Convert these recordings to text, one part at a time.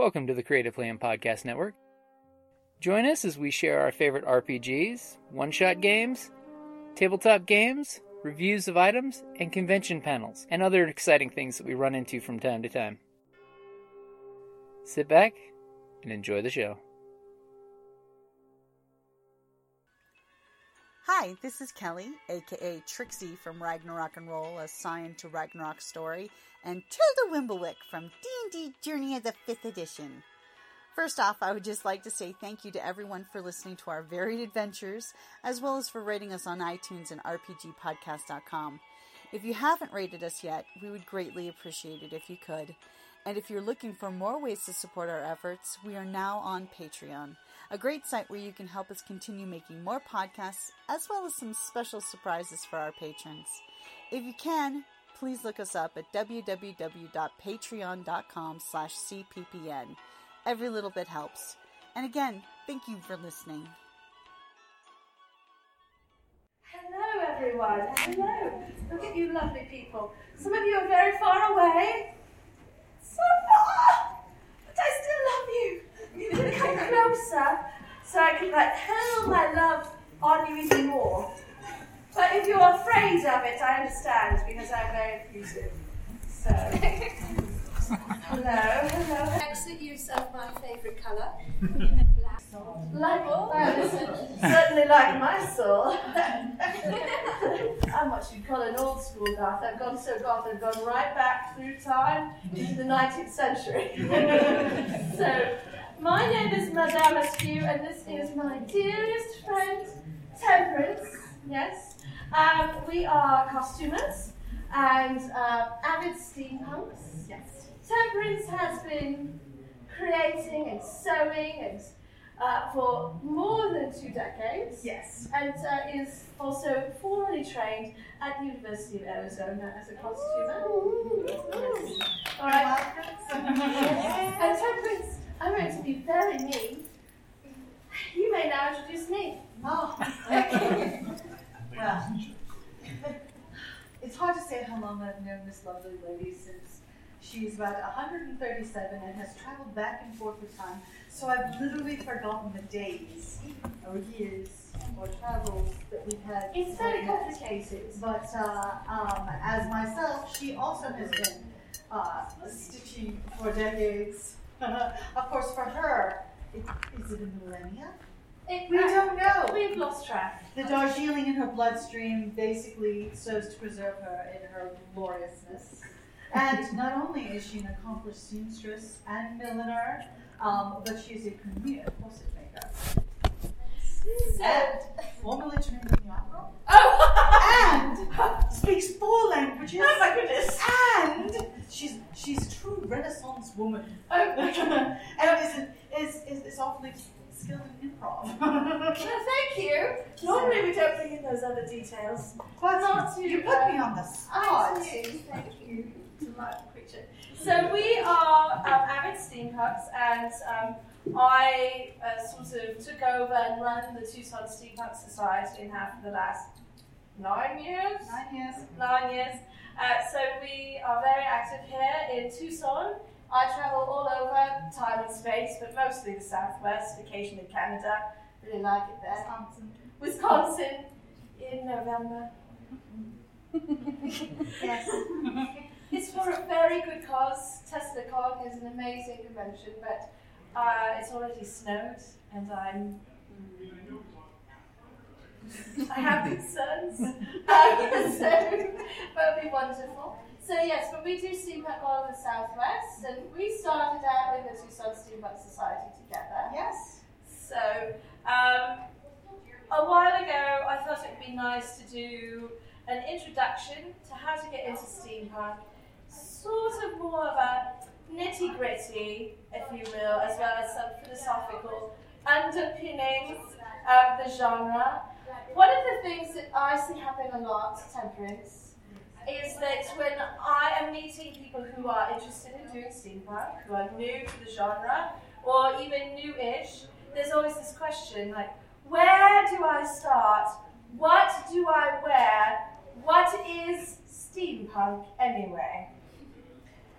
Welcome to the Creative Play Podcast Network. Join us as we share our favorite RPGs, one shot games, tabletop games, reviews of items, and convention panels, and other exciting things that we run into from time to time. Sit back and enjoy the show. Hi, this is Kelly, aka Trixie from Ragnarok and Roll, a Scion to Ragnarok story, and Tilda Wimblewick from D&D Journey of the 5th Edition. First off, I would just like to say thank you to everyone for listening to our varied adventures, as well as for rating us on iTunes and RPGpodcast.com. If you haven't rated us yet, we would greatly appreciate it if you could. And if you're looking for more ways to support our efforts, we are now on Patreon, a great site where you can help us continue making more podcasts, as well as some special surprises for our patrons. If you can, please look us up at www.patreon.com slash cppn. Every little bit helps. And again, thank you for listening. Hello, everyone. Hello. Look at you, lovely people. Some of you are very far away. So far, but I still love you. You can come closer so I can like hurl my love on you even more. But if you're afraid of it, I understand because I'm very effusive. So, hello, hello. Excellent use of my favourite colour. Black. Like is certainly like my soul. I'm what you'd call an old school goth. I've gone so goth I've gone right back through time into the 19th century. so, my name is Madame Askew, and this is my dearest friend, Temperance. Yes. Um, we are costumers and uh, avid steampunks. Yes. Temperance has been creating and sewing and uh, for more than two decades. Yes. And uh, is also formally trained at the University of Arizona as a costumer. All right. and Temperance, I'm going to be very mean. You may now introduce me. Oh, okay. Well, it's hard to say how long I've known this lovely lady since she's about 137 and has traveled back and forth with time. So I've literally forgotten the days or years or travels that we've had. It's very complicated. But uh, um, as myself, she also has been uh, stitching for decades. of course, for her, it, is it a millennia? It, We don't know. We've lost track. The Darjeeling in her bloodstream basically serves to preserve her in her gloriousness. And not only is she an accomplished seamstress and milliner, um, but she's a premier corset maker. And formerly trained in the opera. Oh! And speaks four languages. Oh my goodness. And she's she's a true Renaissance woman. Oh, and is, is, is, is awfully skilled in improv. Well, thank you. Normally we don't bring in those other details. But Not to, you put uh, me on the I spot. do. Thank you to my creature. So we are um, avid steampunks, and um, I uh, sort of took over and run the Tucson Steampunk Society now for the last nine years. Nine years. Nine years. Uh, so we are very active here in Tucson. I travel all over time and space, but mostly the Southwest, occasionally Canada. Really like it there. Wisconsin. Wisconsin in November. Yes. It's for a very good cause. Tesla TeslaCon is an amazing convention, but uh, it's already snowed, and I'm. I have concerns. so that'll be wonderful. So yes, but we do steampunk all over the Southwest, and we started out in the Tucson Steampunk Society together. Yes. So, um, a while ago, I thought it would be nice to do an introduction to how to get into steampunk, sort of more of a nitty gritty, if you will, as well as some philosophical underpinnings of the genre. One of the things that I see happen a lot, Temperance, is that when I am meeting people who are interested in doing steampunk, who are new to the genre, or even new-ish, there's always this question like, where do I start? What do I wear? What is steampunk anyway?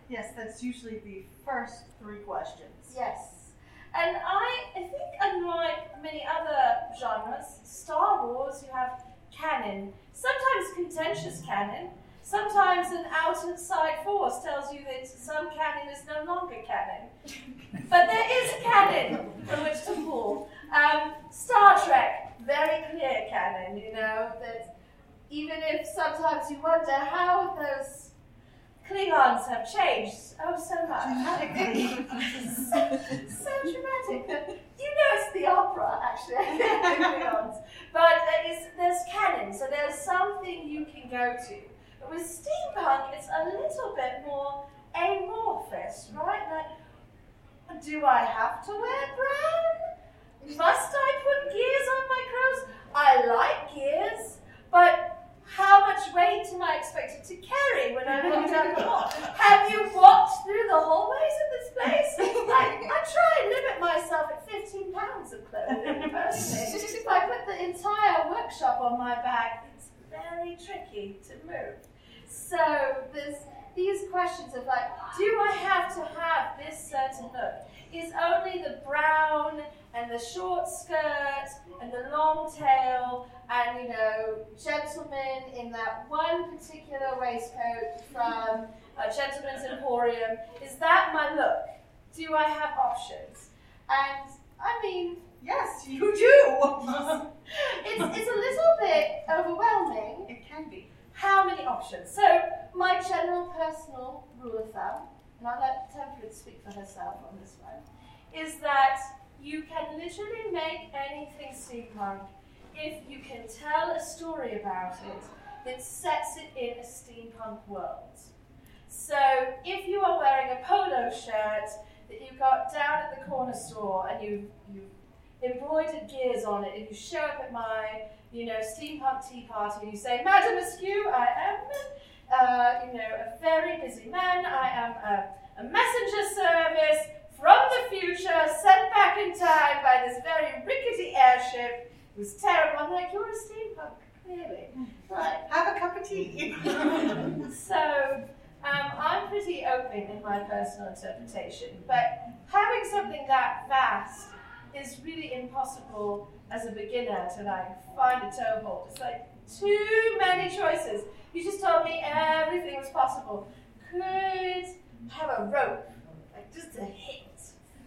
Yes, that's usually the first three questions. Yes. And I, I think, unlike many other genres, Star Wars, you have canon. Sometimes contentious canon. Sometimes an outside force tells you that some canon is no longer canon. but there is a canon from which to pull. Um, Star Trek, very clear canon, you know, that even if sometimes you wonder how those Klingons have changed oh so much. Dramatically. so, so dramatic. You know it's the opera, actually, the Klingons. But there is, there's canon, so there's something you can go to. With steampunk, it's a little bit more amorphous, right? Like, do I have to wear brown? Must I put gears on my clothes? I like gears, but how much weight am I expected to carry when I walk down the hall? Have you walked through the hallways of this place? I, I try and limit myself at 15 pounds of clothing. If I put the entire workshop on my back, it's very tricky to move. So these questions of like, do I have to have this certain look? Is only the brown and the short skirt and the long tail and you know gentlemen in that one particular waistcoat from a Gentleman's Emporium. Is that my look? Do I have options? And I mean, Yes, you do. it's, it's a little bit overwhelming. it can be. How many options? So, my general personal rule of thumb, and I'll let Temperance speak for herself on this one, is that you can literally make anything steampunk if you can tell a story about it that sets it in a steampunk world. So, if you are wearing a polo shirt that you got down at the corner store and you you embroidered gears on it, and you show up at my you know steampunk tea party and you say, Madam Askew, I am uh, you know a very busy man. I am a, a messenger service from the future, sent back in time by this very rickety airship. It was terrible. I'm like, you're a steampunk, clearly. Right. Have a cup of tea. So um, I'm pretty open in my personal interpretation, but having something that vast is really impossible as a beginner to like find a toe hold. It's like too many choices. You just told me everything was possible. Could have a rope, like just a hit.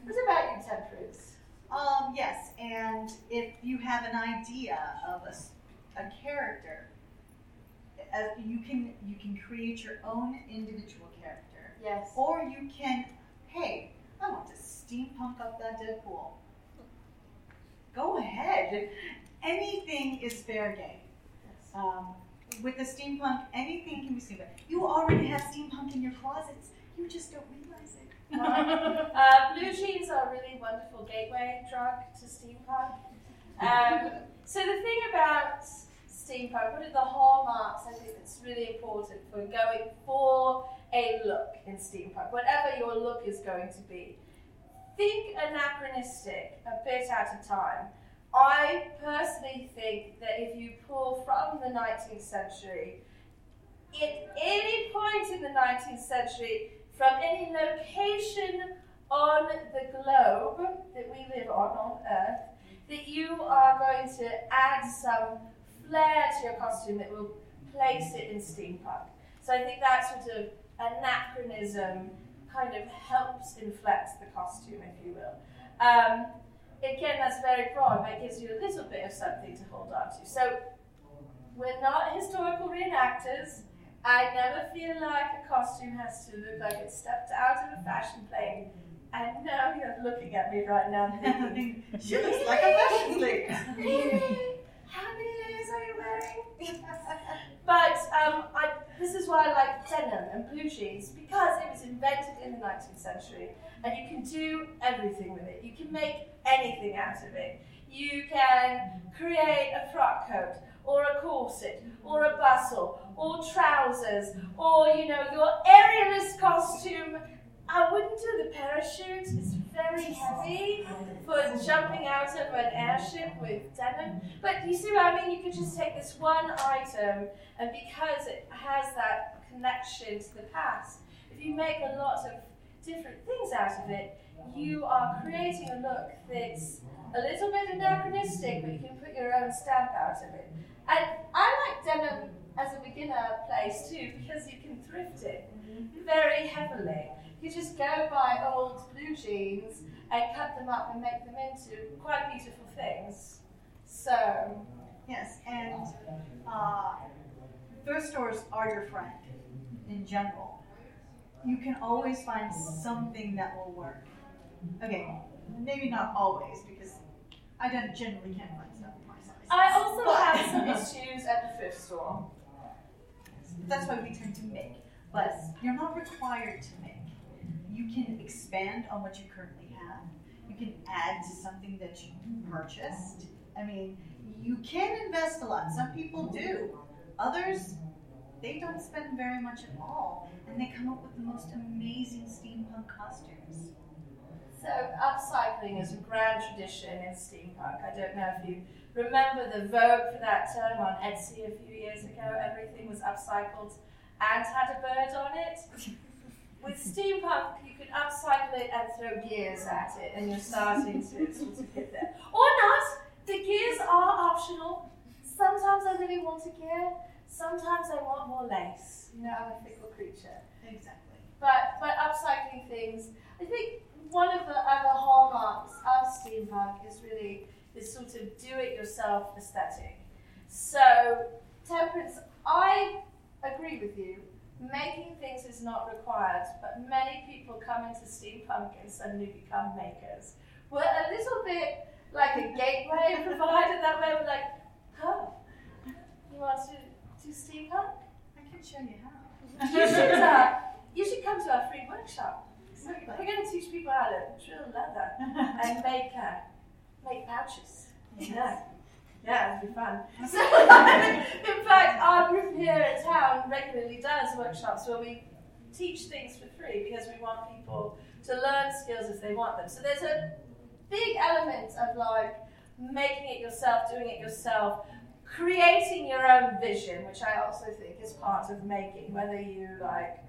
What about you, Temperance? Um, yes, and if you have an idea of a character, uh, you can you can create your own individual character, Yes. or you can, hey, I want to steampunk up that Deadpool. Go ahead. Anything is fair game. Um, with the steampunk, anything can be steampunk. You already have steampunk in your closets. You just don't realize it. uh, blue jeans are a really wonderful gateway drug to steampunk. Um, so the thing about steampunk, one of the hallmarks I think that's really important for going for a look in steampunk, whatever your look is going to be, think anachronistic, a bit out of time. I personally think that if you pull from the 19th century, at any point in the 19th century, from any location on the globe that we live on, on Earth, that you are going to add some flair to your costume that will place it in steampunk. So I think that sort of anachronism kind of helps inflect the costume, if you will. Um, again, that's very broad, but it gives you a little bit of something to hold on to. So we're not historical reenactors. I never feel like a costume has to look like it stepped out of a fashion plate. I know you're looking at me right now thinking, she looks like a fashion plate. How layers but um, I, this is why I like denim and blue jeans because it was invented in the 19th century and you can do everything with it. You can make anything out of it. You can create a frock coat or a corset or a bustle or trousers or you know your aerialist costume. I wouldn't do the parachute. It's very heavy for jumping out of an airship with denim. But you see what I mean? You could just take this one item, and because it has that connection to the past, if you make a lot of different things out of it, you are creating a look that's a little bit anachronistic, but you can put your own stamp out of it. And I like denim as a beginner place too because you can thrift it mm-hmm. very heavily. You just go buy old blue jeans and cut them up and make them into quite beautiful things. So, Yes, and uh, thrift stores are your friend in general. You can always find something that will work. Okay, maybe not always because I don't generally can't find stuff in my size. I also But- have some issues at the thrift store. That's why we tend to make. But you're not required to make. You can expand on what you currently have. You can add to something that you purchased. I mean, you can invest a lot. Some people do. Others, they don't spend very much at all. And they come up with the most amazing steampunk costumes. So, upcycling is a grand tradition in steampunk. I don't know if you remember the vogue for that term on Etsy a few years ago. Everything was upcycled and had a bird on it. With steampunk, you can upcycle it and throw gears at it, and you're starting to sort of get there. Or not! The gears are optional. Sometimes I really want a gear, sometimes I want more lace. You know, I'm a fickle creature. Exactly. But but upcycling things, I think one of the other hallmarks of steampunk is really this sort of do-it-yourself aesthetic. So temperance, I agree with you. Making things is not required, but many people come into steampunk and suddenly become makers. We're a little bit like a gateway provider that way. We're like, oh, you want to do steampunk? I can show you how. You should, uh, you should come to our free workshop. We're going to teach people how to drill leather and make uh, make pouches. Yeah, yeah, it'd be fun. So, in fact, our group here at town regularly does workshops where we teach things for free because we want people to learn skills if they want them. So there's a big element of like making it yourself, doing it yourself, creating your own vision, which I also think is part of making, whether you like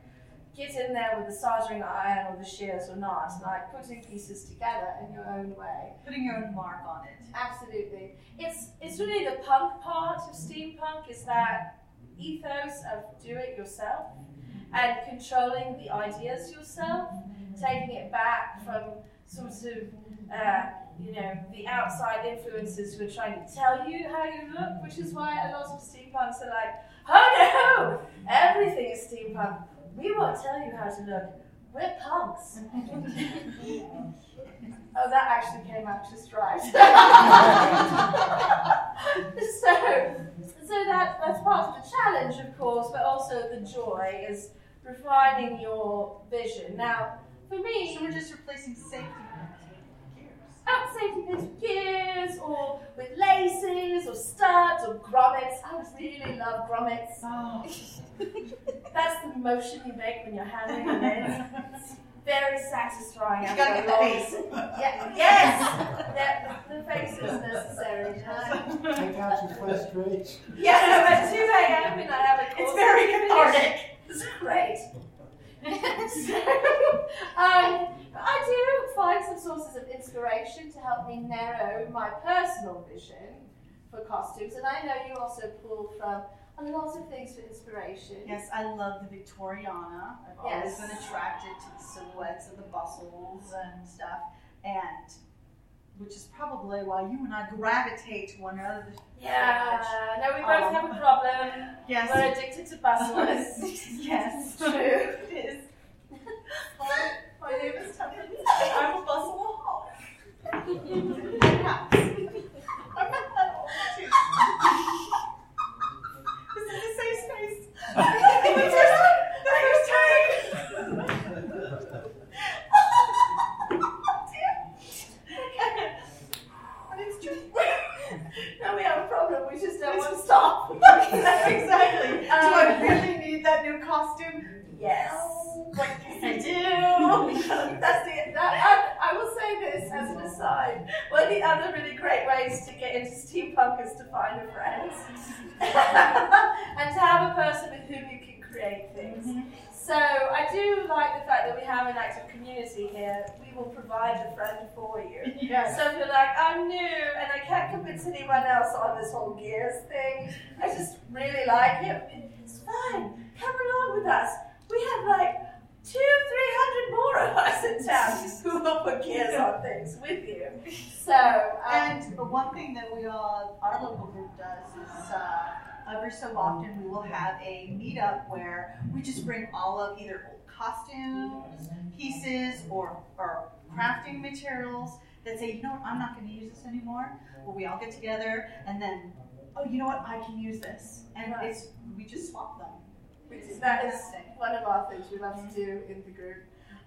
get in there with the soldering iron or the shears or not, like putting pieces together in your own way. Putting your own mark on it. Absolutely. It's it's really the punk part of steampunk is that ethos of do it yourself and controlling the ideas yourself, taking it back from sort of uh, you know the outside influences who are trying to tell you how you look, which is why a lot of steampunks are like, oh no, everything is steampunk. We won't tell you how to look. We're punks. Oh, that actually came out just right. so, so that, that's part of the challenge, of course, but also the joy is refining your vision. Now, for me, So we're just replacing safety pins with gears. out safety pins with gears or with laces or studs or grommets. I really love grommets. Oh. That's the motion you make when you're hammering them in. It's very satisfying. You after gotta get the face. Yeah, yes! the, the face is necessary. Take out your frustrations. yeah, no, at 2 a.m. and I have a. It's very to cathartic. It's great. So, um, I do find some sources of inspiration to help me narrow my personal vision for costumes, and I know you also pull from a lot of things for inspiration. Yes, I love the Victoriana. I've always been attracted to the silhouettes of the bustles and stuff, and which is probably why you and I gravitate to one another. Yeah, no, we both Um, have a problem. Yes. We're addicted to bustles. yes. True. It is. Hi, my name is Tuppence, I'm a bustle Perhaps. I'm not that old, too. This is a safe space. the first, time. the first time. Dear. And it's true. Now we have a problem. We just don't want to stop. exactly. Do I Um, really need that new costume? Yes. But I do. That's the. That, I, I will say this as an aside. One of the other really great ways to get into steampunk is to find a friend and to have a person with whom you can create things. So I do like the fact that we have an active community here. We will provide a friend for you. Yes. So if you're like, I'm new and I can't convince anyone else on this whole gears thing, I just really like it. It's fine. Come along with us. We have like two, three hundred more of us in town who will put gears on things with you. So, um, And one thing that we all, our local group does is uh, every so often we will have a meetup where we just bring all of either old costumes, pieces, or, or crafting materials that say, you know what, I'm not going to use this anymore. Well, we all get together and then, oh, you know what, I can use this. And Right. it's we just swap them. which is, that is one of our things we love to do in the group.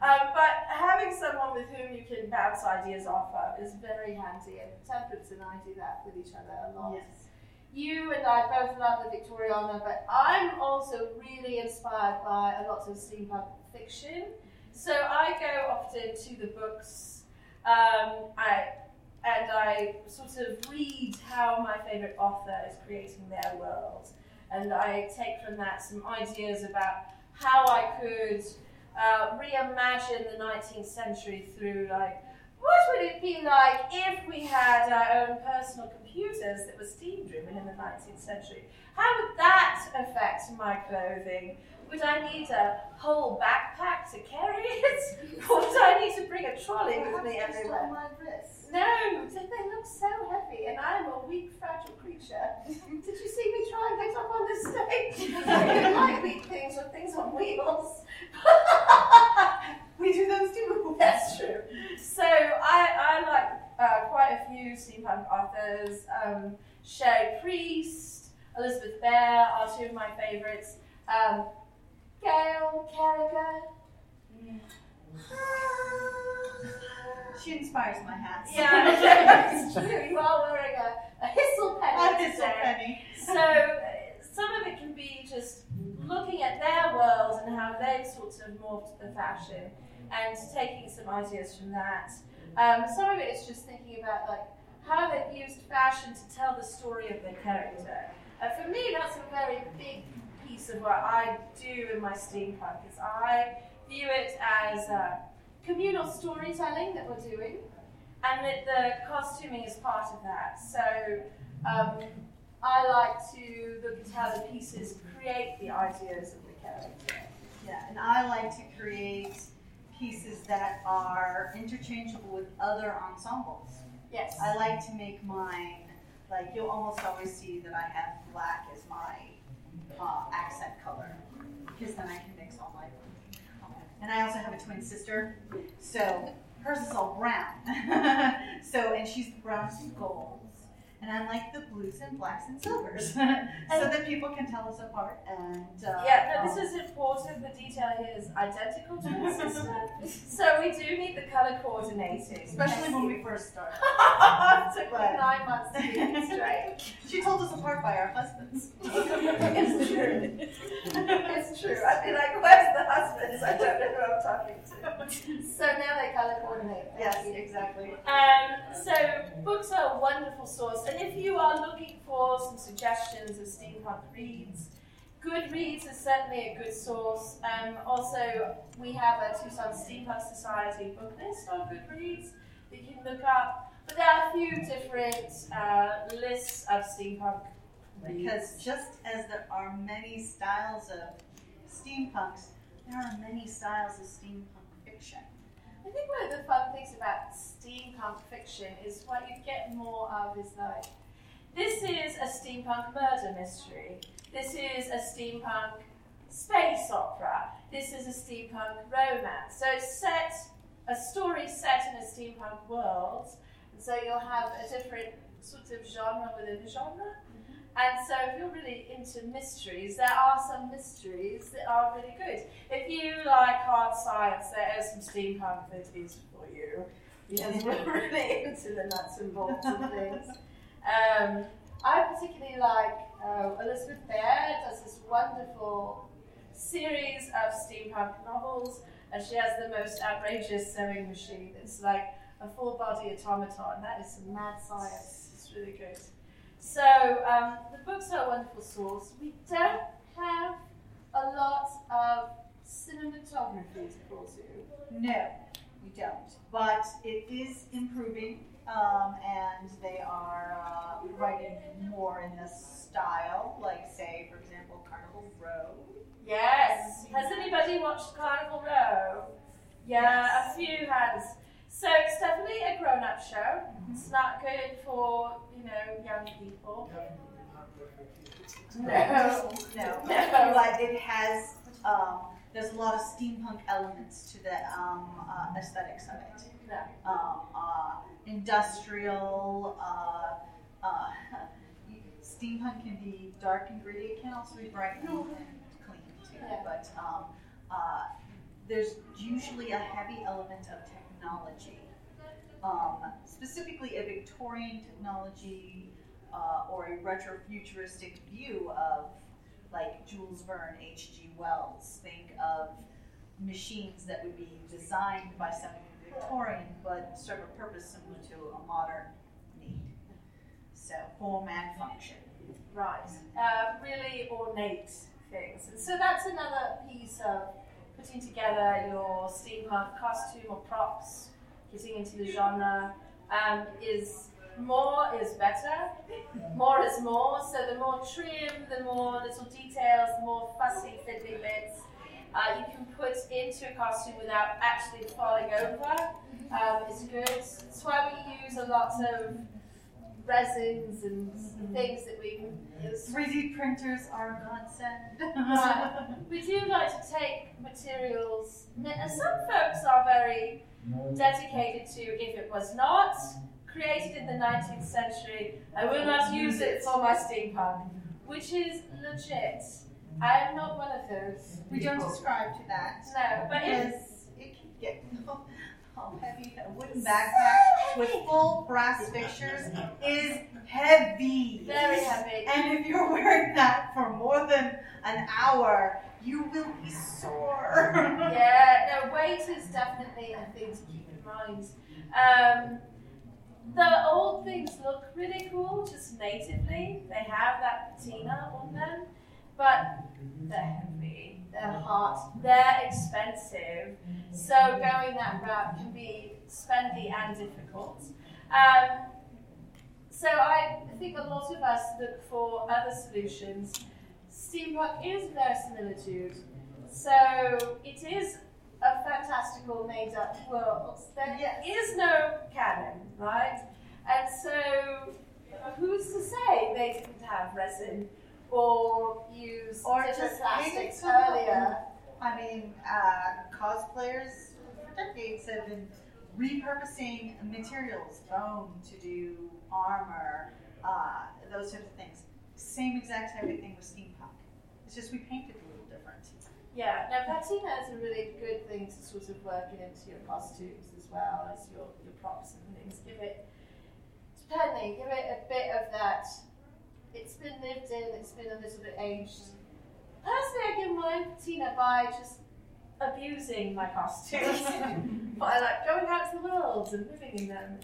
Um, but having someone with whom you can bounce ideas off of is very handy, and Temperance and I do that with each other a lot. Yes. You and I both love the Victoriana, but I'm also really inspired by a lot of steampunk fiction. So I go often to the books, um, I, and I sort of read how my favourite author is creating their world. And I take from that some ideas about how I could uh, reimagine the 19th century through like what would it be like if we had our own personal computers that were steam driven in the 19th century? How would that affect my clothing? Would I need a whole backpack to carry it? or would I need to bring a trolley with me everywhere? On my wrist. No, did they look so heavy? And I'm a weak, fragile creature. Did you see me trying things up on this stage? I don't like weak things or things on wheels. We do those too. That's true. So I, I like uh, quite a few steampunk authors. Um, Cherie Priest, Elizabeth Bear are two of my favourites. Um, Gail Carriger. She inspires my hats. Yeah, that's true. You are wearing a, a Hissel penny miss today. Penny. So uh, some of it can be just looking at their world and how they've sort of morphed the fashion and taking some ideas from that. Um, some of it is just thinking about like how they've used fashion to tell the story of their character. Uh, for me, that's a very big piece of what I do in my steampunk. Is I view it as uh, communal storytelling that we're doing, and that the costuming is part of that. So. Um, I like to look at how the pieces create the ideas of the character. Yeah, and I like to create pieces that are interchangeable with other ensembles. Yes. I like to make mine, like, you'll almost always see that I have black as my uh, accent color, because then I can mix all my. And I also have a twin sister, so hers is all brown. so, and she's the browns and I'm like the blues and blacks and silvers, so that people can tell us apart. And uh, yeah, no, um, this is important. The detail here is identical to my sister. so we do need the colour coordinating. especially when we first start. it took me nine months to get it straight. She told us apart by our husbands. it's true. It's true. I'd be like, where's the husbands? I don't know who I'm talking to. So now they colour coordinate. Yes, exactly. Um, so books are a wonderful source, and if you are looking for some suggestions of steampunk reads, Goodreads is certainly a good source. Um, also, we have a Tucson Steampunk Society book list on Goodreads that you can look up. But there are a few different uh, lists of steampunk reads. Because just as there are many styles of steampunks, there are many styles of steampunk fiction. I think one of the fun things about steampunk fiction is what you get more of is like, this is a steampunk murder mystery. This is a steampunk space opera. This is a steampunk romance. So it's set, a story set in a steampunk world. And so you'll have a different sort of genre within a genre. And so if you're really into mysteries, there are some mysteries that are really good. If you like hard science, there is some steampunk that is for you. Because we're really into the nuts and bolts of things. Um, I particularly like uh, Elizabeth Bear does this wonderful series of steampunk novels, and she has the most outrageous sewing machine. It's like a full body automaton. That is some mad science. It's really good. So um, the books are a wonderful source. We don't have a lot of cinematography to pull to? No, we don't. But it is improving, um, and they are uh, writing more in this style, like, say, for example, Carnival Row. Yes. Has anybody watched Carnival Row? Yeah, Yes. a few hands. So it's definitely a grown-up show. It's not good for you know young people. No. No, No. but it has. Um, there's a lot of steampunk elements to the um, uh, aesthetics of it. No. Um, uh, industrial. Uh, uh, steampunk can be dark and gritty. It can also be bright and clean too. Yeah. But um, uh, there's usually a heavy element of technology, um, specifically a Victorian technology uh, or a retrofuturistic view of like Jules Verne, H.G. Wells. Think of machines that would be designed by somebody Victorian but serve a purpose similar to a modern need. So form and function. Right. Uh, really ornate things. And so that's another piece of putting together your steampunk costume or props, getting into the genre, um, is more is better. More is more. So the more trim, the more little details, the more fussy fiddly bits uh, you can put into a costume without actually falling over. Um, it's good. That's why we use a lot of resins and mm-hmm. things that we can use 3D printers are a godsend. Right. We do like to take materials, and some folks are very dedicated to if it was not created in the 19th century, I will not use it for my steampunk, which is legit. I am not one of those. we don't subscribe to that. No, but Because it can get how heavy a wooden backpack with full brass fixtures is heavy. very heavy. And if you're wearing that for more than an hour, you will be sore. Yeah, no, weight is definitely a thing to keep in mind. Um, the old things look really cool just natively. They have that patina on them, but they're heavy, they're hot, they're expensive. So going that route can be spendy and difficult. Um, so I think a lot of us look for other solutions. Steampunk is verisimilitude. So it is a fantastical made up world. There Yes. is no canon, right? And so who's to say they didn't have resin or use Or different just plastics earlier? I mean, uh, cosplayers for decades have been repurposing materials, bone to do armor, uh, those sorts of things. Same exact type of thing with steampunk. It's just we painted a little different. Yeah, now patina is a really good thing to sort of work into your costumes as well as your, your props and things. Give it, depending, give it a bit of that. It's been lived in, it's been a little bit aged. Personally, I give mine patina by just abusing my costumes. by like going out to the world and living in them,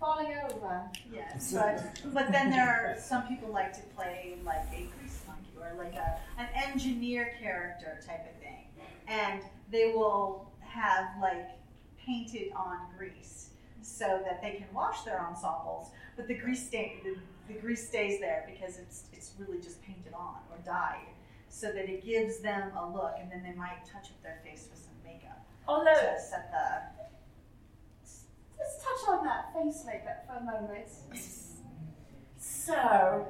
falling over. Yes, but but then there are some people like to play like a grease monkey or like a an engineer character type of thing, and they will have like painted on grease so that they can wash their ensembles, but the grease stain the, the grease stays there because it's it's really just painted on or dyed, so that it gives them a look, and then they might touch up their face with some makeup Although, to set the let's touch on that face makeup for a moment. So,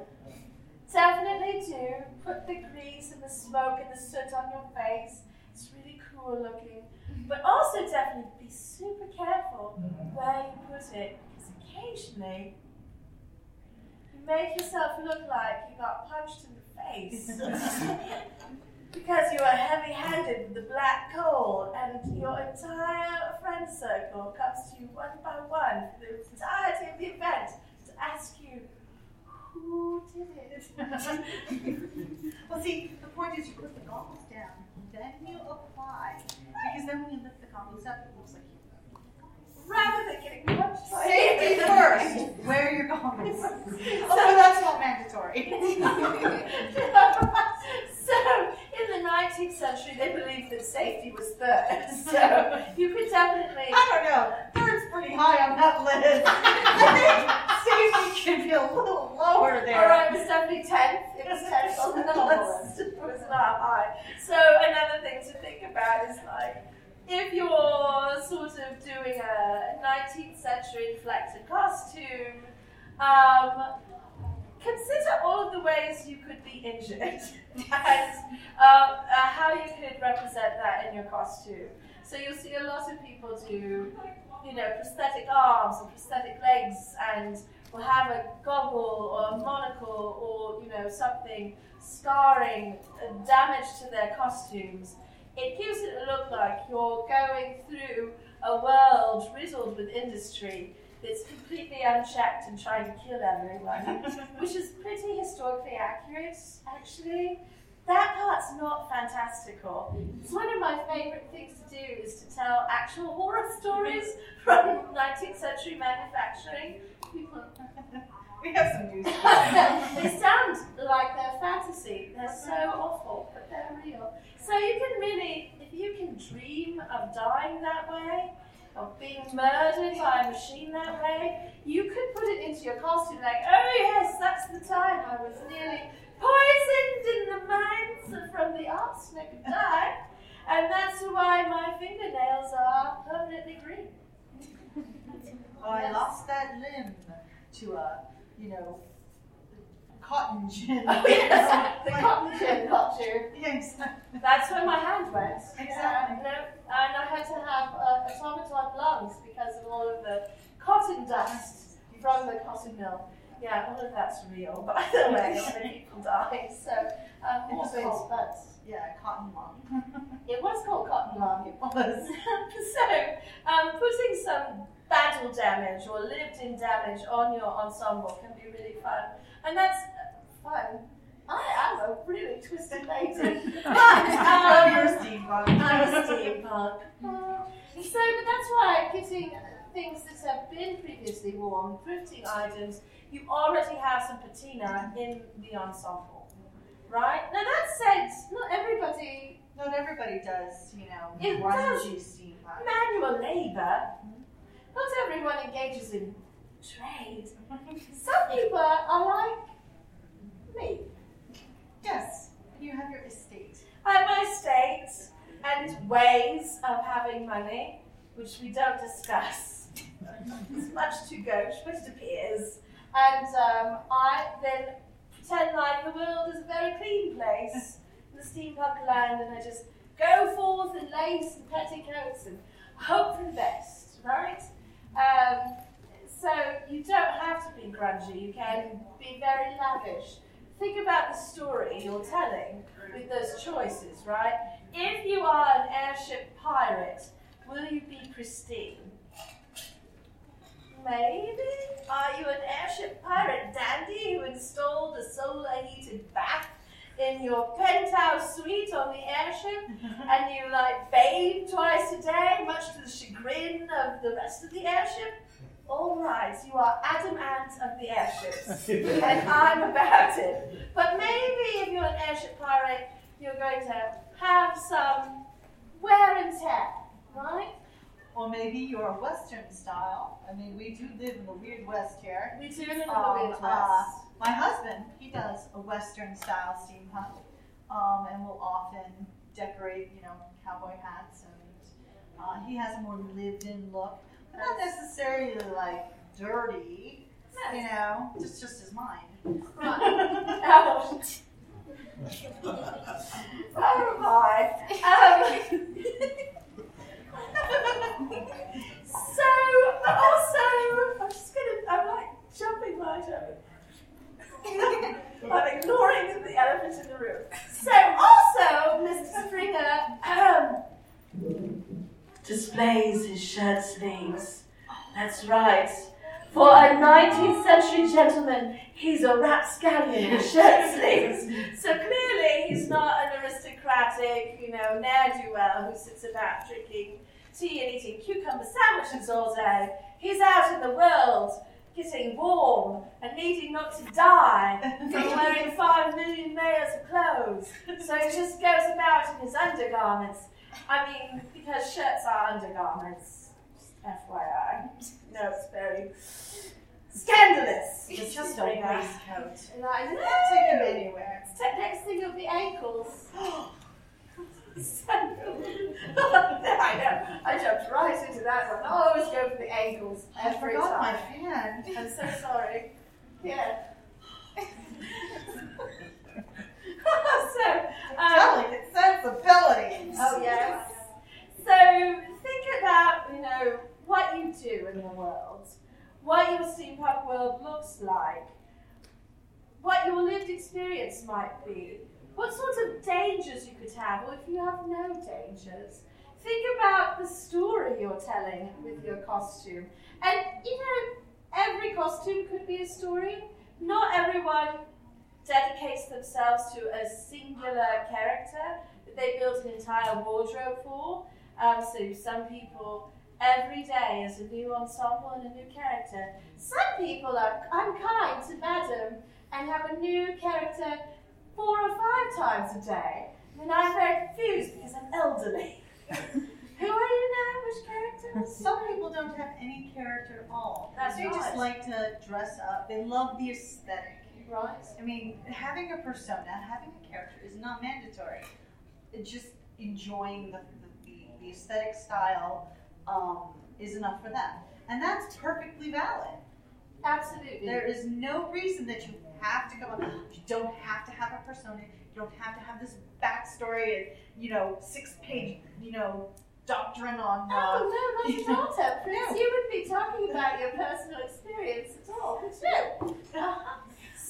definitely do put the grease and the smoke and the soot on your face. It's really cool looking. But also, definitely be super careful mm-hmm. where you put it because occasionally you make yourself look like you got punched in the face. Because you are heavy handed with the black coal, and your entire friend circle comes to you one by one for the entirety of the event to ask you, who did it? Well, see, the point is you put the goggles down, then you apply. Because then when you lift the goggles up, it looks like. Rather than getting punched by Safety first! Wear your goggles. Although oh, that's not mandatory. so, in the 19th century, they believed that safety was third. So you could definitely. I don't know. Third's pretty high on that list. I think safety could be a little lower there. All right, it was definitely tenth. It was tenth on the list. It was not high. So another thing to think about is like if you're sort of doing a 19th century inflected costume, um, consider all of the ways you could be injured and um, uh, how you could represent that in your costume. So you'll see a lot of people do, you know, prosthetic arms and prosthetic legs, and will have a goggle or a monocle or you know something scarring, damage to their costumes. It gives it a look like you're going through a world riddled with industry that's completely unchecked and trying to kill everyone, which is pretty historically accurate, actually. That part's not fantastical. It's one of my favourite things to do is to tell actual horror stories from 19th century manufacturing. People, We have some news. they sound like they're fantasy. They're so awful, but they're real. So you can really, if you can dream of dying that way, of being murdered by a machine that way, you could put it into your costume like, oh yes, that's the time I was nearly poisoned in the mines from the arsenic and died. And that's why my fingernails are permanently green. Oh, I lost that limb to a, you know, cotton gin. Oh yes, the cotton gin got you. Yeah, exactly. That's where my hand went. Exactly. Yeah, no, and I had to have uh, automaton lungs because of all of the cotton dust from the cotton mill. Yeah, all of that's real, by the way, all the people dying. So, um, It was called- but Yeah, cotton lung. it was called cotton lung. It was. so, um, putting some battle damage or lived-in damage on your ensemble can be really fun, and that's fun. I am a really twisted lady, but um, you're a steampunk. I'm a steampunk. So, but that's why getting things that have been previously worn, thrifting items, you already have some patina in the ensemble, right? Now that said, not everybody Not everybody does, you know, It grungy steampunk. manual labour. Not everyone engages in trade. Some people are like me. Yes, you have your estate. I have my estate and ways of having money, which we don't discuss. it's much too gauche, but it appears. And um, I then pretend like the world is a very clean place the steampunk land, and I just go forth in lace and petticoats and hope for the best, right? Um, so you don't have to be grungy, you can be very lavish. Think about the story you're telling with those choices, right? If you are an airship pirate, will you be pristine? Maybe. Are you an airship pirate dandy who installed a solar heated bath in your penthouse suite on the airship and you like bathe twice a day, much to the chagrin of the rest of the airship? All right, you are Adam Ant of the airships, and I'm about it. But maybe if you're an airship pirate, you're going to have some wear and tear, right? Or maybe you're a Western style. I mean, we do live in the weird West here. We do live in the Um, Wild uh, West. My husband, he does a Western style steampunk, um, and will often decorate, you know, cowboy hats, and uh, he has a more lived-in look, but not necessarily like dirty. You know, just just his mind. Right. Ouch. oh my. Um, so, but also, I'm just gonna, I'm like jumping right over. I'm ignoring the elephant in the room. So, also, Mr. Springer um, displays his shirt sleeves. That's right. For a 19th century gentleman, he's a rapscallion in shirt sleeves. So clearly, he's mm-hmm. not an aristocratic, you know, ne'er do well who sits about drinking tea and eating cucumber sandwiches all day. He's out in the world, getting warm and needing not to die from wearing five million layers of clothes. So he just goes about in his undergarments. I mean, because shirts are undergarments. FYI. No, it's very scandalous. It's just a waistcoat. And I can't take them anywhere. Next thing will be ankles. I know. I jumped right into that one. Oh, I always go for the ankles I every forgot my time. fan. I'm so sorry. Yeah. so, um, sensibility. oh yes. So think about you know what you do in the world, what your steampunk world looks like, what your lived experience might be, what sorts of dangers you could have, or if you have no dangers. Think about the story you're telling with your costume. And you know, every costume could be a story. Not everyone dedicates themselves to a singular character that they build an entire wardrobe for. Um, so some people every day is a new ensemble and a new character. Some people are unkind to Madam and have a new character four or five times a day. And I'm very confused because I'm elderly. Who are you now? Which character? Some people don't have any character at all. That's they right. just like to dress up. They love the aesthetic. Right. I mean, having a persona, having a character is not mandatory. It's just enjoying the, the, the, the aesthetic style um, is enough for them. And that's perfectly valid. Absolutely. There is no reason that you have to come up. You don't have to have a persona. You don't have to have this backstory and, you know, six page, you know, doctrine on. Uh, Oh, no, you not at all, Prince. You wouldn't be talking about your personal experience at all, would you?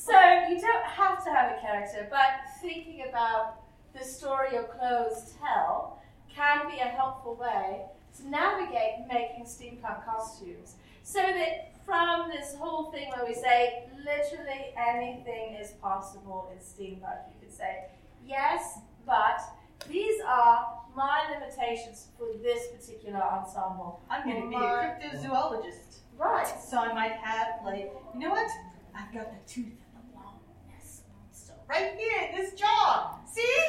so you don't have to have a character, but thinking about the story your clothes tell can be a helpful way to navigate making steampunk costumes. So that from this whole thing where we say literally anything is possible in steampunk, you could say, yes, but these are my limitations for this particular ensemble. I'm going to be a cryptozoologist. Right. So I might have, like, you know what? I've got the tooth and the Loch Ness monster right here in this jar. See?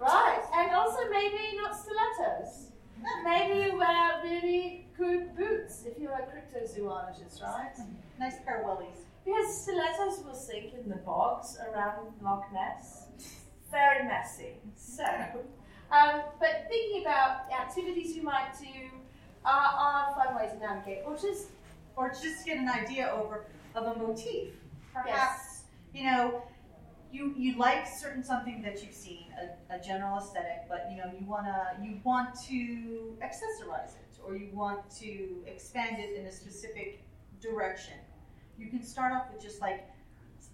Right. And also maybe not stilettos. Maybe you wear really good boots if you're a cryptozoologist, right? Nice pair of wellies. Because stilettos will sink in the bogs around Loch Ness. Very messy. So, um, but thinking about activities you might do are, are fun ways to navigate, or just Or just get an idea over of a motif. Perhaps, you know, you you like certain something that you've seen, a, a general aesthetic, but you know, you wanna you want to accessorize it or you want to expand it in a specific direction. You can start off with just like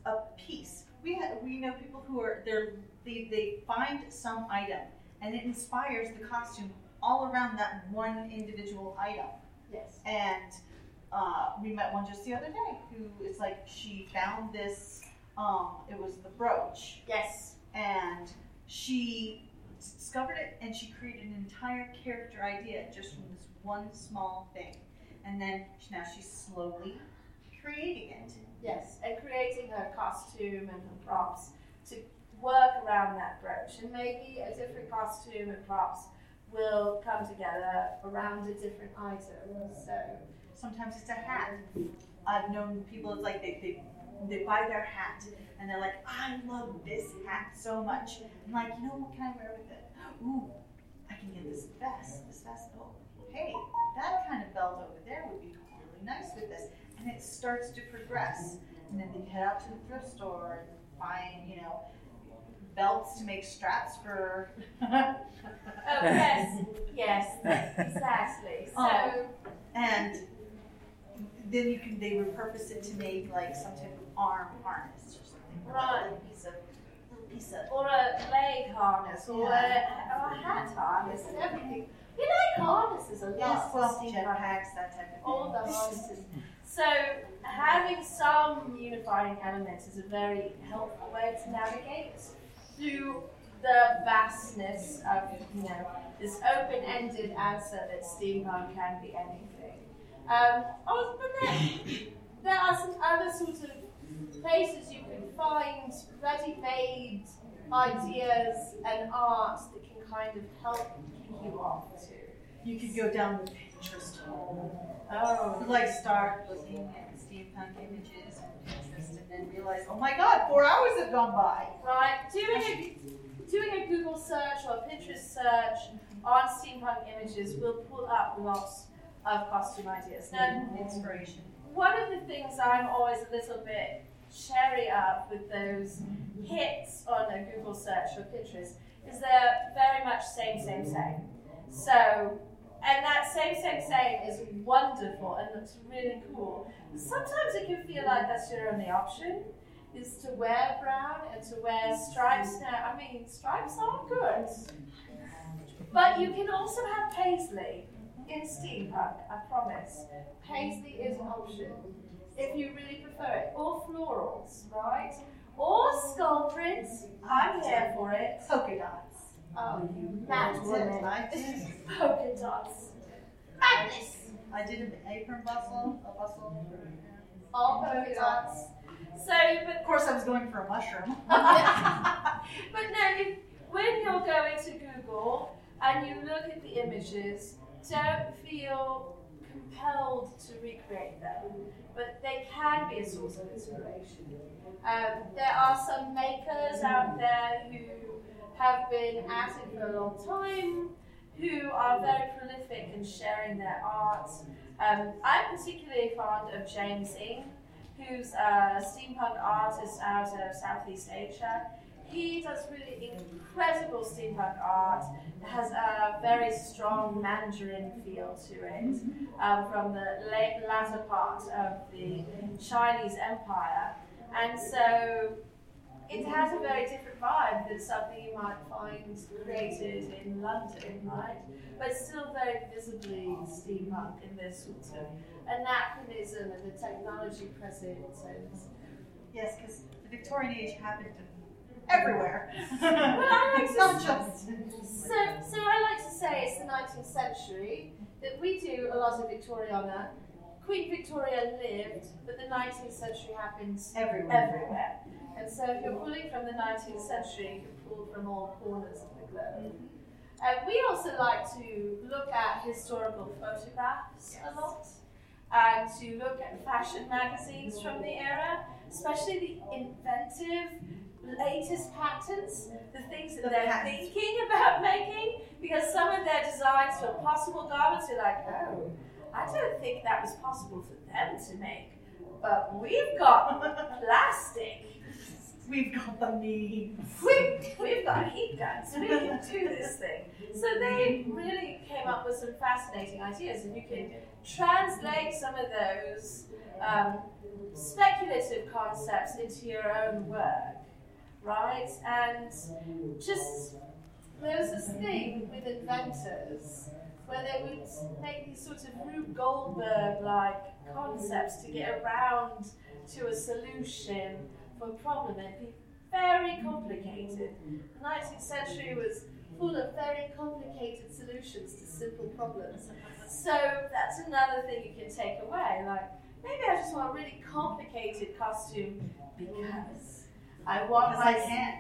a piece. We ha- we know people who are they're they, they find some item and it inspires the costume all around that one individual item. yes. And uh, we met one just the other day who is like she found this. Um, it was the brooch, Yes. and she discovered it, and she created an entire character idea just from this one small thing. And then now she's slowly creating it. Yes, and creating her costume and her props to work around that brooch. And maybe a different costume and props will come together around a different item. So, Sometimes it's a hat. I've known people. It's like they they, they buy their hat, and they're like, I love this hat so much. I'm like, you know what can I wear with it? Ooh, I can get this vest. This vest. Oh, hey, that kind of belt over there would be really nice with this. And it starts to progress. And then they head out to the thrift store and find, you know, belts to make straps for. oh yes, yes, exactly. So, Oh. and then you can they repurpose it to make like some type of arm harness or something. Right. Like a piece of piece of or a leg harness, or, Yeah. a, or a hat harness, and everything. We like harnesses a lot. yes, well, jetpacks, that type of thing. all the harnesses. So having some unifying element is a very helpful way to navigate through the vastness of you know this open-ended answer that steampunk can be anything. Um, oh, but then there are some other sorts of places you can find ready-made ideas and art that can kind of help kick you off to. You could go down the Pinterest hole. Oh, Like start looking at steampunk images on Pinterest and then realize, oh my god, four hours have gone by. right. Doing a doing a Google search or a Pinterest search on steampunk images will pull up lots of costume ideas. Now, Inspiration. one of the things I'm always a little bit cherry up with those hits on a Google search or Pinterest is they're very much same, same, same. So, and that same, same, same is wonderful and looks really cool. Sometimes it can feel like that's your only option is to wear brown and to wear stripes. Now, I mean, stripes are good, but you can also have paisley in steampunk. I promise. Paisley is an option if you really prefer it, or florals, right? Or skull prints. I'm here for it. Polka dots. Oh, you mad woman. I did. Polka dots. Madness. I did an apron bustle, a bustle. All polka dots. So, but Of course, I was going for a mushroom. but no, if, when you're going to Google and you look at the images, don't feel compelled to recreate them, but they can be a source of inspiration. Um, there are some makers out there who have been at it for a long time, who are very prolific in sharing their art. Um, I'm particularly fond of James Ng, who's a steampunk artist out of Southeast Asia. He does really incredible steampunk art. Has a very strong Mandarin feel to it um, from the late, latter part of the Chinese Empire. And so it has a very different vibe than something you might find created in London, right? But still very visibly steampunk in this sort of anachronism and the technology present and Yes, because the Victorian age happened everywhere. Well, I like to Not just. So, so I like to say it's the 19th century that we do a lot of Victoriana. Queen Victoria lived, but the 19th century happened Everywhere. everywhere. And so if you're pulling from the 19th century, you can pull from all corners of the globe. And we also like to look at historical photographs a lot and to look at fashion magazines from the era, especially the inventive latest patterns, the things that The they're thinking about making, because some of their designs for possible garments are like, oh, I don't think that was possible for them to make, but we've got plastic. We've got the means. We, we've got heat guns, we can do this thing. So they really came up with some fascinating ideas, and you can translate some of those um, speculative concepts into your own work, right? And just there was this thing with inventors where they would make these sort of Rube Goldberg like concepts to get around to a solution for a problem. It'd be very complicated. The 19th century was full of very complicated solutions to simple problems. So that's another thing you can take away. Like, maybe I just want a really complicated costume because I want Because my I can.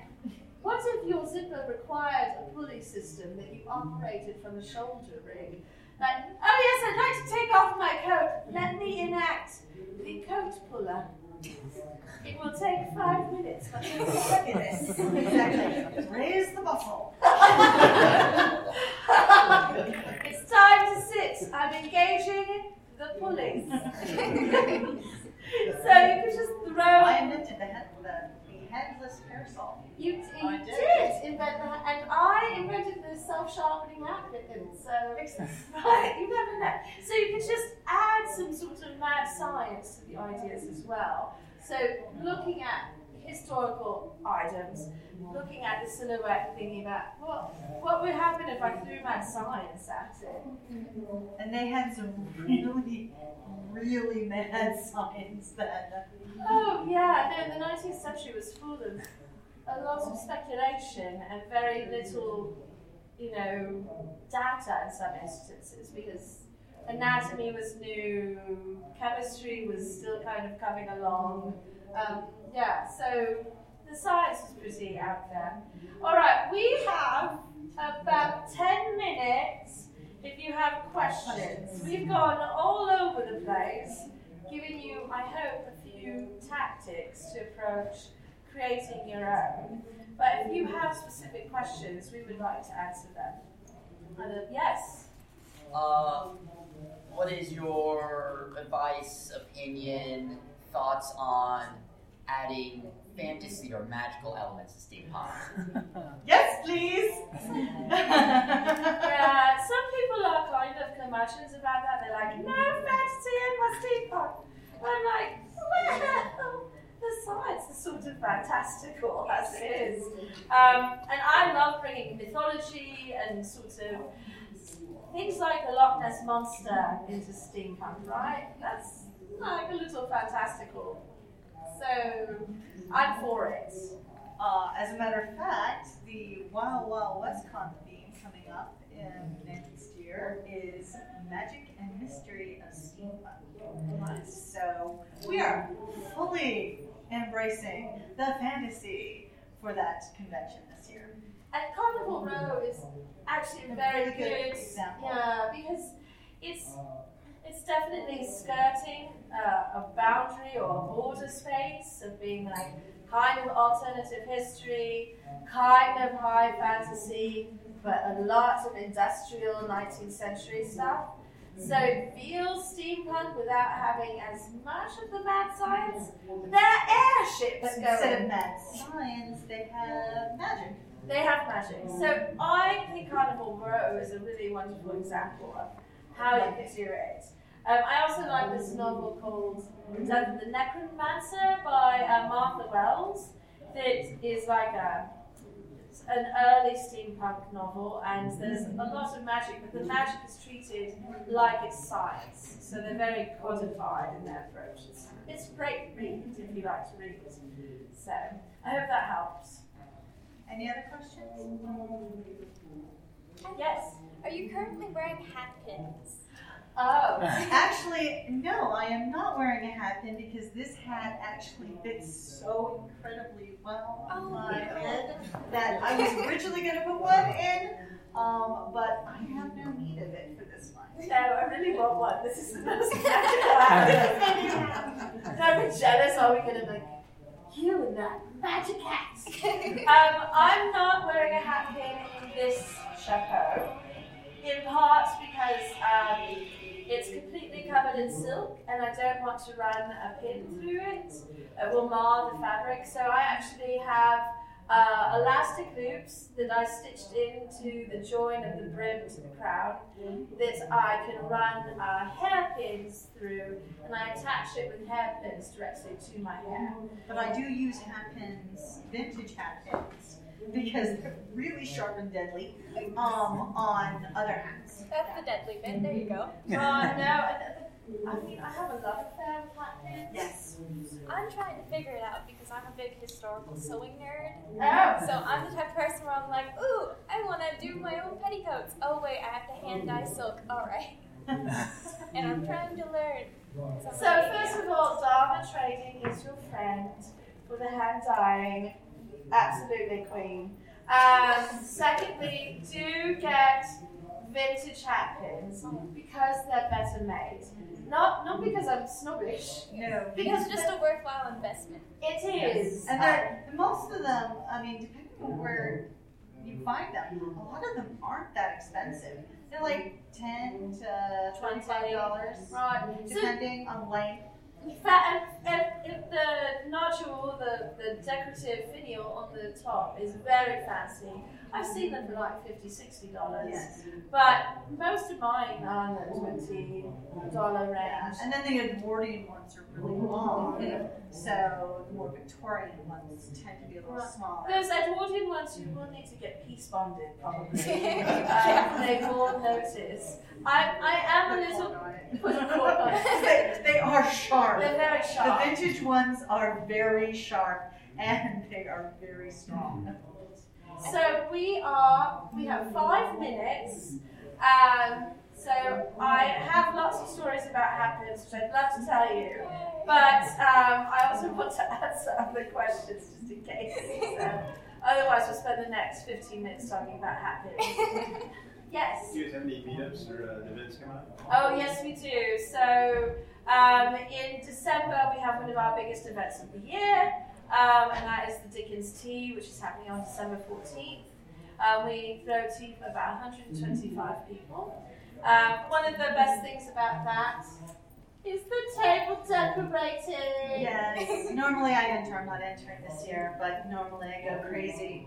what if your zipper required a pulley system that you operated from a shoulder rig? Like, oh yes, I'd like to take off my coat. Let me enact the coat puller. It will take five minutes, but look at this. Exactly. Raise the muscle. it's time to sit. I'm engaging the pulleys. so you could just throw. I invented the, head, headless parasol. You, you I did. did. invent that, and I invented the self-sharpening applicant. So Excellent. right, you never know. So you could just add some sort of mad science to the ideas as well. So looking at historical items, looking at the silhouette, thinking about what what would happen if I threw my science at it. And they had some really, really mad science that. Oh yeah, no, the 19th century was full of a lot of speculation and very little, you know, data in some instances because anatomy was new, chemistry was still kind of coming along. Um, yeah, so the science is pretty out there. All right, we have about 10 minutes if you have questions. We've gone all over the place, giving you, I hope, a few tactics to approach creating your own. But if you have specific questions, we would like to answer them. And, uh, yes. Uh, what is your advice, opinion, thoughts on adding fantasy or magical elements to steampunk? Yes, please. Yeah, some people are kind of curmudgeons about that. They're like, no fantasy in my steampunk. I'm like, well, the science is sort of fantastical as it is. Um, and I love bringing mythology and sort of things like the Loch Ness Monster into steampunk, right? That's like a little fantastical. So I'm for it. Uh, as a matter of fact, the Wild Wild West Con theme coming up in next year is Magic and Mystery of Steampunk. So we are fully embracing the fantasy for that convention this year. And Carnival Row is actually a very good good, example. yeah, because it's it's definitely skirting uh, a boundary or a border space of being like kind of alternative history, kind of high fantasy, but a lot of industrial 19th century stuff. So it feels steampunk without having as much of the mad science. There are airships But going. instead of mad science, they have magic. They have magic. So I think Carnival Row is a really wonderful example of how you do it. Um, I also like this novel called Death of the Necromancer by uh, Martha Wells. That is like a an early steampunk novel, and there's a lot of magic, but the magic is treated like it's science. So they're very codified in their approach. It's, it's great read if you like to read. So I hope that helps. Any other questions? Yes. Are you currently wearing hat pins? Oh. Actually, no, I am not wearing a hat pin because this hat actually fits so incredibly well on Oh, my head that I was originally going to put one in, um, but I have no need of it for this one. No, I really want one. This is the most magical hat. Don't be jealous. Are we gonna like you and that magic hat? um, I'm not wearing a hat pin in this chapeau. In part because um, it's completely covered in silk, and I don't want to run a pin through it. It will mar the fabric. So I actually have uh, elastic loops that I stitched into the join of the brim to the crown that I can run uh, hairpins through, and I attach it with hairpins directly to my hair. But I do use hairpins, vintage hat pins, because they're really sharp and deadly um, on other hats. That's the deadly bit. There you go. Oh no! I, I mean, I have a love affair with hat pins. Yes. I'm trying to figure it out because I'm a big historical sewing nerd. Oh. So I'm the type of person where I'm like, ooh, I want to do my own petticoats. Oh wait, I have to hand dye silk. All right. and I'm trying to learn. So first of all, Dharma Trading is your friend for the hand dyeing. Absolutely, Queen. Um, secondly, do get vintage hat pins because they're better made. Not not because I'm snobbish. No. Because it's just a worthwhile investment. It is. And they're, most of them, I mean, depending on where you find them, a lot of them aren't that expensive. They're like 10 to $25, right. So depending on length. Fact, if, the nodule, the, the decorative finial on the top is very fancy, I've seen them for like 50 $60. Yes. But most of mine are in the $20 Yeah. range. And then the Edwardian ones are really long, so the more Victorian ones tend to be a little Right. smaller. Those Edwardian ones you will need to get peace bonded probably. um, they will notice. I, I am a little. Put a cork on it. they, they are sharp. They're very The vintage ones are very sharp and they are very strong. So we are, we have five minutes. Um, so I have lots of stories about hat pins, which I'd love to tell you. But um, I also want to answer other questions just in case. So, Otherwise, we'll spend the next 15 minutes talking about hat pins. yes. Do you guys have any meetups or uh, events coming up? Oh, yes, we do. So, um, in December, we have one of our biggest events of the year, um, and that is the Dickens Tea, which is happening on December 14th. Um, we throw tea for about 125 people. Um, one of the best things about that is the table decorating. Yes. Normally I enter. I'm not entering this year, but normally I go crazy.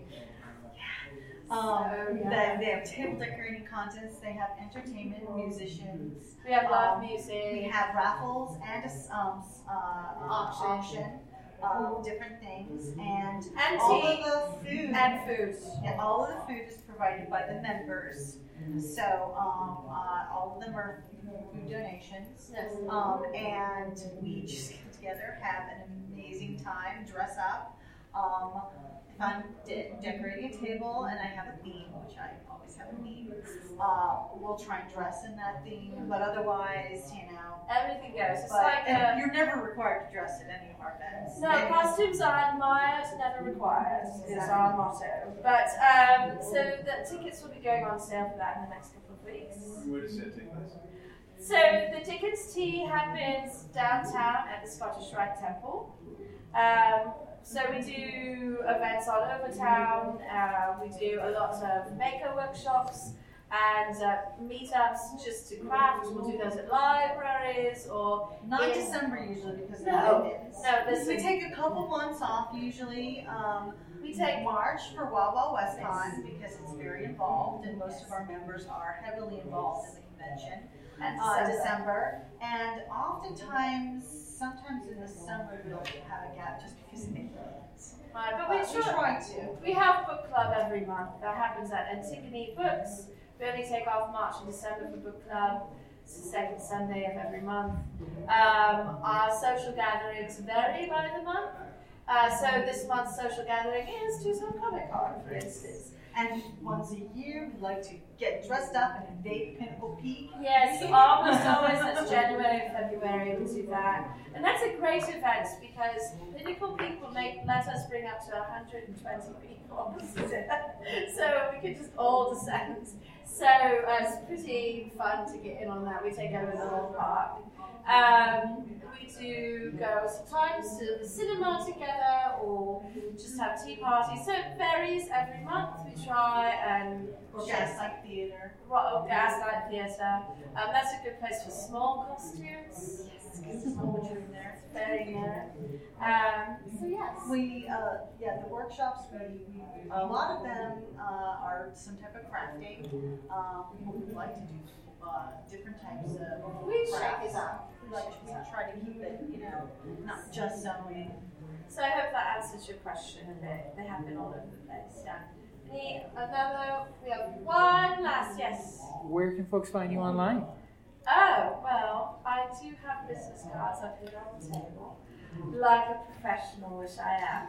Um, So, yeah. they, they have table decorating contests. They have entertainment, musicians. We have live Um, music. We have raffles and a um, uh, um, Auction. of different things, and And all tea. of the food and food. Yeah, all of the food is provided by the members. So um, uh, all of them are food donations. Yes. Um, and we just get together, have an amazing time, dress up. Um, if I'm de- decorating a table and I have a theme, which I always have a theme, uh, we'll try and dress in that theme. But otherwise, you know, Everything goes. It's but like and a, you're never required to dress at any of our events. no, And- costumes are admired, never required is our motto. But um, so the tickets will be going on sale for that in the next couple of weeks. Where does that take place? So the Dickens Tea happens downtown at the Scottish Rite Temple. Um, so we do events all over town. Uh, we do a lot of maker workshops and uh, meetups just to craft. We'll do those at libraries or Not in- December usually because of No. No. We Listen, take a couple months off usually. Um, we take March for Wild Wild West Con because it's very involved and most of our members are heavily involved in the convention. and Uh, December. December and oftentimes, sometimes in the summer we'll have a gap just because of kids. Right, but But we we try. to. We have book club every month. That happens at Antigone Books. We only take off March and December for book club. It's the second Sunday of every month. Um, our social gatherings vary by the month. Uh, so this month's social gathering is Tucson Comic Con, for instance. And once a year we like to get dressed up and invade Pinnacle Peak. Yes, almost always it's January and February we do that. And that's a great event because Pinnacle people make let us bring up to 120 people. so we could just all descend. So uh, it's pretty fun to get in on that. We take over the whole park. Um, we do go sometimes to the cinema together or just have tea parties. So it varies every month. We try and Or Gaslight Theater. Royal Gaslight Theatre. Um, that's a good place for small costumes. Yes, because there's not much room there. It's very narrow. Um, so yes. We, uh, yeah, the workshops, we, we, a lot of them, uh, are some type of crafting. Um, we like to do, uh, different types of We shake crafts. it up. We like to try to keep it, you know, not just sewing. So I hope that answers your question a bit. They happen all over the place. Yeah. Any another? We have one last. Yes. Where can folks find you online? Oh well, I do have business cards up here on the table, like a professional, which I am.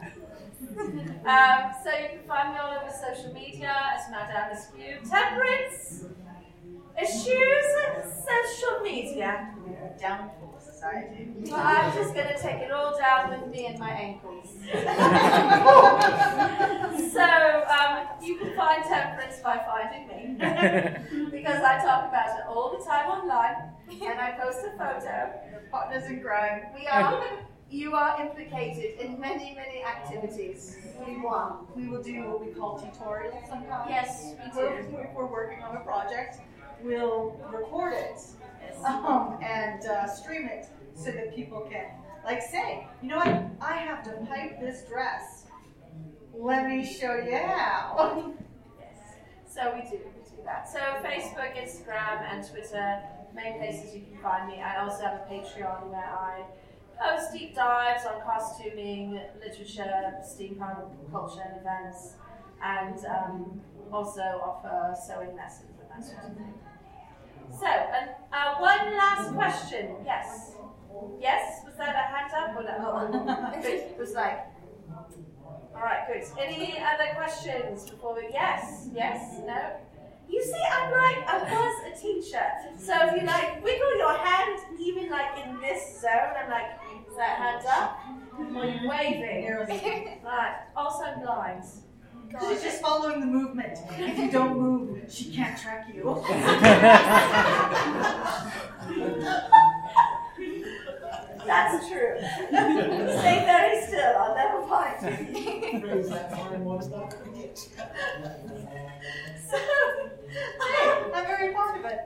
um, so you can find me all over social media as Madame Askew. Temperance, issues, social media. Downfall Society. Well, I'm just going to take it all down with me and my ankles. so um, you can find temperance by finding me because I talk about it all the time online and I post a photo. Partners in crime. We are. You are implicated in many, many activities. We want, we will do what we call tutorials sometimes. Yes, we do. we're, if we're working on a project, we'll record it um, and uh, stream it so that people can, like, say, you know what? I have to pipe this dress. Let me show you how. Yes. So we do, we do that. So Facebook, Instagram, and Twitter, main places you can find me. I also have a Patreon where I post deep dives on costuming, literature, steampunk culture and events, and um, also offer sewing lessons and that sort of thing. So, uh, one last question. Yes. Yes? Was that a hand up or no? Good. It was like, all right, good. Any other questions before we? Yes, yes, no. You see, I'm like, I was a teacher. So if you like wiggle your hand, even like in this zone, I'm like, is that hand up? Or you waving? Right. Also, I'm blind. She's just following the movement. If you don't move, she can't track you. That's true. Stay very still. I'll never find you. Raise that arm, what's that? So, Hey, I'm very fond of it.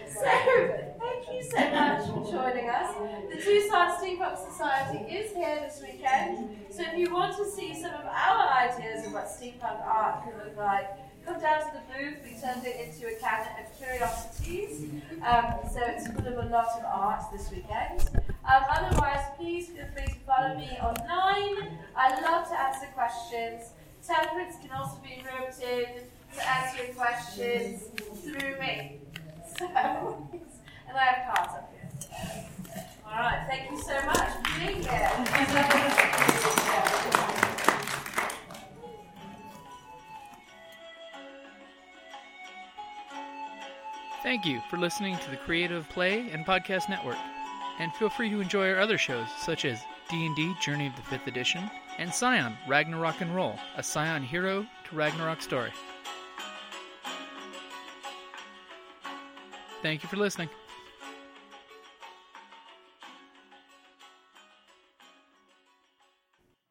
so, thank you so much for joining us. The Tucson Steampunk Society is here this weekend, so if you want to see some of our ideas of what steampunk art can look like, come down to the booth. We turned it into a cabinet of curiosities, um, so it's full of a lot of art this weekend. Um, otherwise, please feel free to follow me online. I love to answer questions. Temperance can also be in to answer your questions through me. And I have cards up here. All right, thank you so much for being here. Thank you for listening to the Creative Play and Podcast Network. And feel free to enjoy our other shows such as D&D Journey of the 5th Edition and Scion Ragnarok and Roll, a Scion hero to Ragnarok story. Thank you for listening.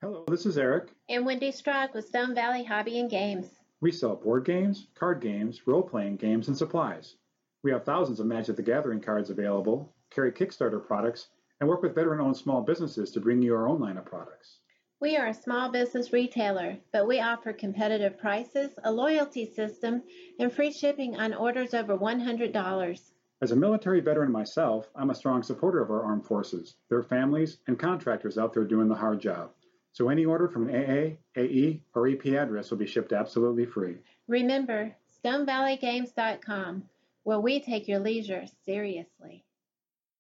Hello, this is Eric. and Wendy Strog with Stone Valley Hobby and Games. We sell board games, card games, role playing games, and supplies. We have thousands of Magic the Gathering cards available, carry Kickstarter products, and work with veteran owned small businesses to bring you our own line of products. We are a small business retailer, but we offer competitive prices, a loyalty system, and free shipping on orders over $100. As a military veteran myself, I'm a strong supporter of our armed forces, their families, and contractors out there doing the hard job. So any order from an AA, AE, or AP address will be shipped absolutely free. Remember, StoneValleyGames.com, where we take your leisure seriously.